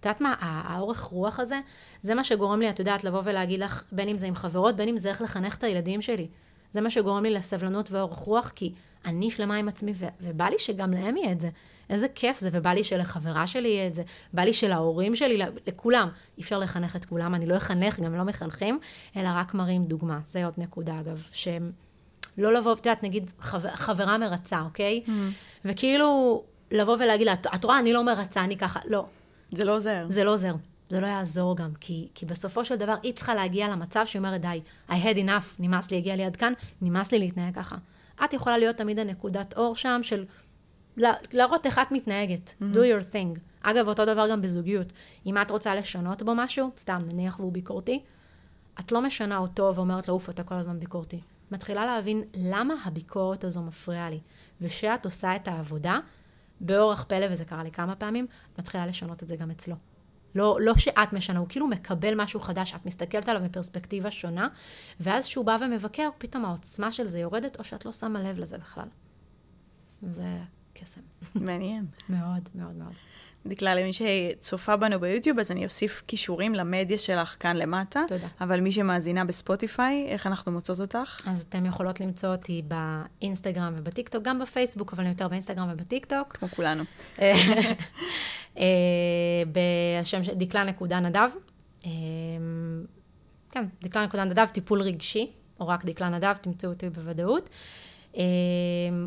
את יודעת מה, האורך רוח הזה, זה מה שגורם לי, את יודעת, לבוא ולהגיד לך, בין אם זה עם חברות, בין אם זה איך לחנך את הילדים שלי. זה מה שגורם לי לסבלנות ואורך רוח, כי אני שלמה עם עצמי, ו- ובא לי שגם להם יהיה את זה. איזה כיף זה, ובא לי שלחברה שלי יהיה את זה, בא לי שלהורים שלי, לכולם. אי אפשר לחנך את כולם, אני לא אחנך, גם לא מחנכים, אלא רק מראים דוגמה. זה עוד נקודה, אגב, שהם לא לבוא, את יודעת, נגיד, חבר, חברה מרצה, אוקיי? Mm-hmm. וכאילו, לבוא ולהגיד לה, "את- את רואה, אני לא מרצה, אני ככה. לא, זה לא עוזר. זה לא עוזר. זה לא יעזור גם, כי, כי בסופו של דבר היא צריכה להגיע למצב שהיא אומרת, די, I had enough, נמאס לי, הגיע לי עד כאן, נמאס לי להתנהג ככה. את יכולה להיות תמיד הנקודת אור שם של לה- להראות איך את מתנהגת, mm-hmm. do your thing. אגב, אותו דבר גם בזוגיות. אם את רוצה לשנות בו משהו, סתם, נניח והוא ביקורתי, את לא משנה אותו ואומרת לו, אוף, אתה כל הזמן ביקורתי. מתחילה להבין למה הביקורת הזו מפריעה לי. ושאת עושה את העבודה, באורח פלא, וזה קרה לי כמה פעמים, מתחילה לשנות את זה גם אצלו. לא, לא שאת משנה, הוא כאילו מקבל משהו חדש, את מסתכלת עליו מפרספקטיבה שונה, ואז כשהוא בא ומבקר, פתאום העוצמה של זה יורדת, או שאת לא שמה לב לזה בכלל. זה קסם. מעניין. מאוד, מאוד מאוד. דקלה, למי שצופה בנו ביוטיוב, אז אני אוסיף קישורים למדיה שלך כאן למטה. תודה. אבל מי שמאזינה בספוטיפיי, איך אנחנו מוצאות אותך? אז אתן יכולות למצוא אותי באינסטגרם ובטיקטוק, גם בפייסבוק, אבל יותר באינסטגרם ובטיקטוק. כמו כולנו. אה, בשם של דקלה נקודה נדב. אה, כן, דקלה נקודה נדב, טיפול רגשי, או רק דקלה נדב, תמצאו אותי בוודאות. אה,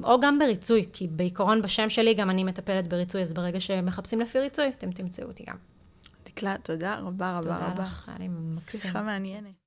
או גם בריצוי, כי בעיקרון בשם שלי גם אני מטפלת בריצוי, אז ברגע שמחפשים לפי ריצוי, אתם תמצאו אותי גם. דקלה, תודה רבה רבה תודה רבה. לך, היה לי מקסים. שיחה מעניינת.